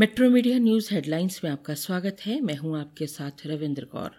Metro media news headlines में आपका स्वागत है। मैं हूँ आपके साथ रविंद्र कौर।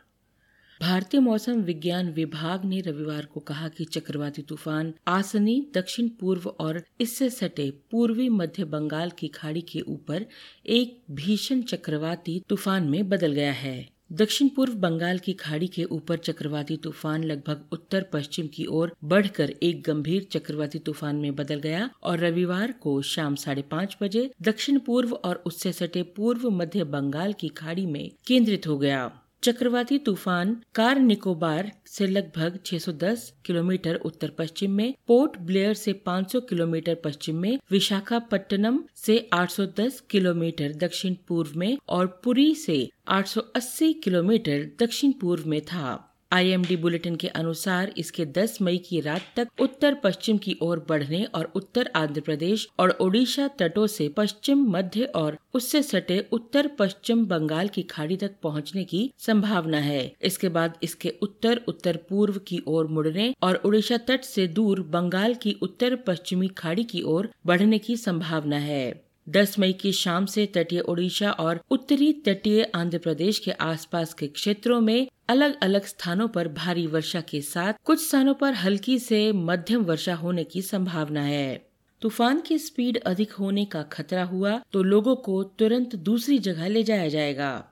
भारतीय मौसम विज्ञान विभाग ने रविवार को कहा कि चक्रवाती तूफ़ान आसनी, दक्षिण पूर्व और इससे सटे पूर्वी मध्य बंगाल की खाड़ी के ऊपर एक भीषण चक्रवाती तूफ़ान में बदल गया है। दक्षिण पूर्व बंगाल की खाड़ी के ऊपर चक्रवाती तूफ़ान लगभग उत्तर पश्चिम की ओर बढ़कर एक गंभीर चक्रवाती तूफ़ान में बदल गया और रविवार को शाम साढ़े पाँच बजे दक्षिण पूर्व और उससे सटे पूर्व मध्य बंगाल की खाड़ी में केंद्रित हो गया। चक्रवाती तूफ़ान कार निकोबार से लगभग 610 किलोमीटर उत्तर पश्चिम में, पोर्ट ब्लेयर से 500 किलोमीटर पश्चिम में, विशाखापट्टनम से 810 किलोमीटर दक्षिण पूर्व में और पुरी से 880 किलोमीटर दक्षिण पूर्व में था। आईएमडी बुलेटिन के अनुसार इसके 10 मई की रात तक उत्तर पश्चिम की ओर बढ़ने और उत्तर आंध्र प्रदेश और ओडिशा तटों से पश्चिम, मध्य और उससे सटे उत्तर पश्चिम बंगाल की खाड़ी तक पहुँचने की संभावना है। इसके बाद इसके उत्तर उत्तर पूर्व की ओर मुड़ने और उड़ीसा तट से दूर बंगाल की उत्तर पश्चिमी खाड़ी की ओर बढ़ने की संभावना है। 10 मई की शाम से तटीय ओडिशा और उत्तरी तटीय आंध्र प्रदेश के आसपास के क्षेत्रों में अलग अलग स्थानों पर भारी वर्षा के साथ कुछ स्थानों पर हल्की से मध्यम वर्षा होने की संभावना है। तूफ़ान की स्पीड अधिक होने का खतरा हुआ तो लोगों को तुरंत दूसरी जगह ले जाया जाएगा।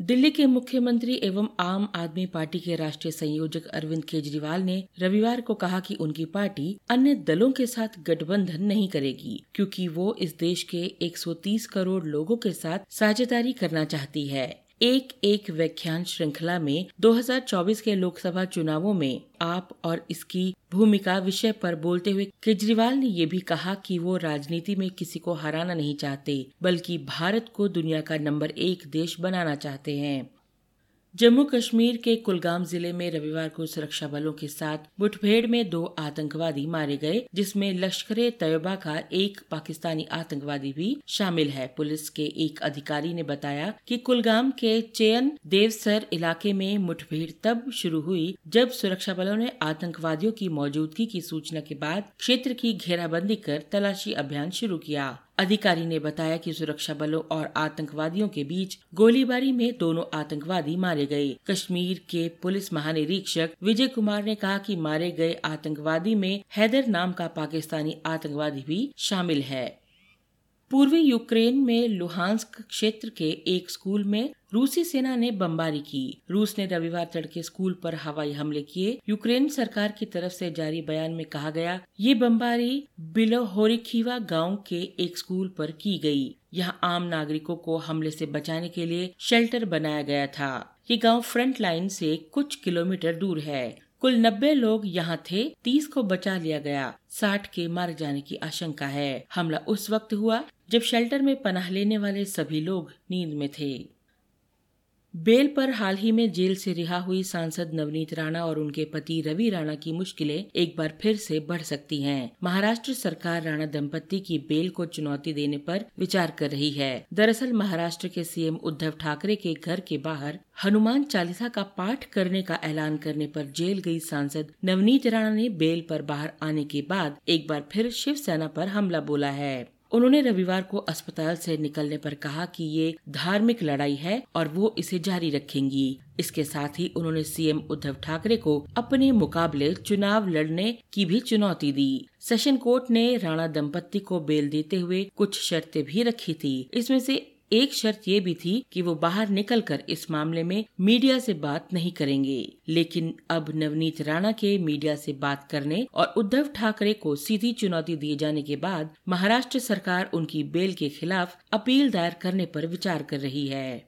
दिल्ली के मुख्यमंत्री एवं आम आदमी पार्टी के राष्ट्रीय संयोजक अरविंद केजरीवाल ने रविवार को कहा कि उनकी पार्टी अन्य दलों के साथ गठबंधन नहीं करेगी, क्योंकि वो इस देश के 130 करोड़ लोगों के साथ साझेदारी करना चाहती है। एक एक व्याख्यान श्रृंखला में 2024 के लोकसभा चुनावों में आप और इसकी भूमिका विषय पर बोलते हुए केजरीवाल ने ये भी कहा कि वो राजनीति में किसी को हराना नहीं चाहते, बल्कि भारत को दुनिया का नंबर एक देश बनाना चाहते हैं। जम्मू कश्मीर के कुलगाम ज़िले में रविवार को सुरक्षा बलों के साथ मुठभेड़ में दो आतंकवादी मारे गए, जिसमें लश्कर तैयबा का एक पाकिस्तानी आतंकवादी भी शामिल है। पुलिस के एक अधिकारी ने बताया कि कुलगाम के चयन देवसर इलाके में मुठभेड़ तब शुरू हुई जब सुरक्षा बलों ने आतंकवादियों की मौजूदगी की सूचना के बाद क्षेत्र की घेराबंदी कर तलाशी अभियान शुरू किया। अधिकारी ने बताया कि सुरक्षा बलों और आतंकवादियों के बीच गोलीबारी में दोनों आतंकवादी मारे गए। कश्मीर के पुलिस महानिरीक्षक विजय कुमार ने कहा कि मारे गए आतंकवादी में हैदर नाम का पाकिस्तानी आतंकवादी भी शामिल है। पूर्वी यूक्रेन में लुहांस्क क्षेत्र के एक स्कूल में रूसी सेना ने बमबारी की। रूस ने रविवार तड़के स्कूल पर हवाई हमले किए। यूक्रेन सरकार की तरफ़ से जारी बयान में कहा गया, ये बमबारी बिलोहोरिखीवा गाँव के एक स्कूल पर की गई। यहाँ आम नागरिकों को हमले से बचाने के लिए शेल्टर बनाया गया था। ये गाँव फ्रंट लाइन से कुछ किलोमीटर दूर है। कुल नब्बे लोग यहाँ थे, तीस को बचा लिया गया। साठ के मारे जाने की आशंका है। हमला उस वक्त हुआ जब शेल्टर में पनाह लेने वाले सभी लोग नींद में थे। बेल पर हाल ही में जेल से रिहा हुई सांसद नवनीत राणा और उनके पति रवि राणा की मुश्किलें एक बार फिर से बढ़ सकती हैं। महाराष्ट्र सरकार राणा दंपति की बेल को चुनौती देने पर विचार कर रही है। दरअसल महाराष्ट्र के सीएम उद्धव ठाकरे के घर के बाहर हनुमान चालीसा का पाठ करने का ऐलान करने पर जेल गई सांसद नवनीत राणा ने बेल पर बाहर आने के बाद एक बार फिर शिवसेना पर हमला बोला है। उन्होंने रविवार को अस्पताल से निकलने पर कहा कि ये धार्मिक लड़ाई है और वो इसे जारी रखेंगी। इसके साथ ही उन्होंने सीएम उद्धव ठाकरे को अपने मुकाबले चुनाव लड़ने की भी चुनौती दी। सेशन कोर्ट ने राणा दंपत्ति को बेल देते हुए कुछ शर्तें भी रखी थी। इसमें से एक शर्त ये भी थी कि वो बाहर निकलकर इस मामले में मीडिया से बात नहीं करेंगे। लेकिन अब नवनीत राणा के मीडिया से बात करने और उद्धव ठाकरे को सीधी चुनौती दिए जाने के बाद महाराष्ट्र सरकार उनकी बेल के खिलाफ अपील दायर करने पर विचार कर रही है।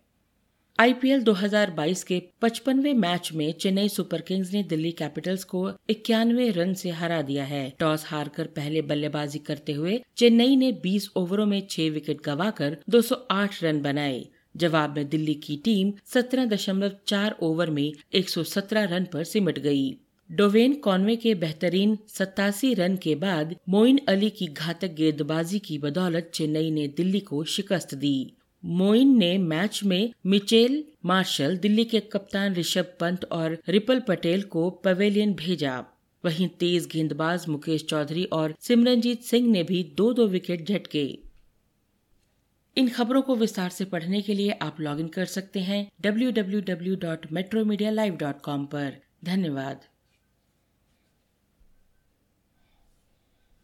आईपीएल 2022 के पचपनवे मैच में चेन्नई सुपर किंग्स ने दिल्ली कैपिटल्स को इक्यानवे रन से हरा दिया है। टॉस हारकर पहले बल्लेबाजी करते हुए चेन्नई ने 20 ओवरों में 6 विकेट गंवाकर 208 रन बनाए। जवाब में दिल्ली की टीम 17.4 ओवर में 117 रन पर सिमट गई। डोवेन कॉनवे के बेहतरीन सत्तासी रन के बाद मोइन अली की घातक गेंदबाजी की बदौलत चेन्नई ने दिल्ली को शिकस्त दी। मोइन ने मैच में मिचेल मार्शल, दिल्ली के कप्तान ऋषभ पंत और रिपल पटेल को पवेलियन भेजा। वहीं तेज गेंदबाज मुकेश चौधरी और सिमरनजीत सिंह ने भी दो दो विकेट झटके। इन खबरों को विस्तार से पढ़ने के लिए आप लॉगिन कर सकते हैं www.metromedia.live.com पर। धन्यवाद।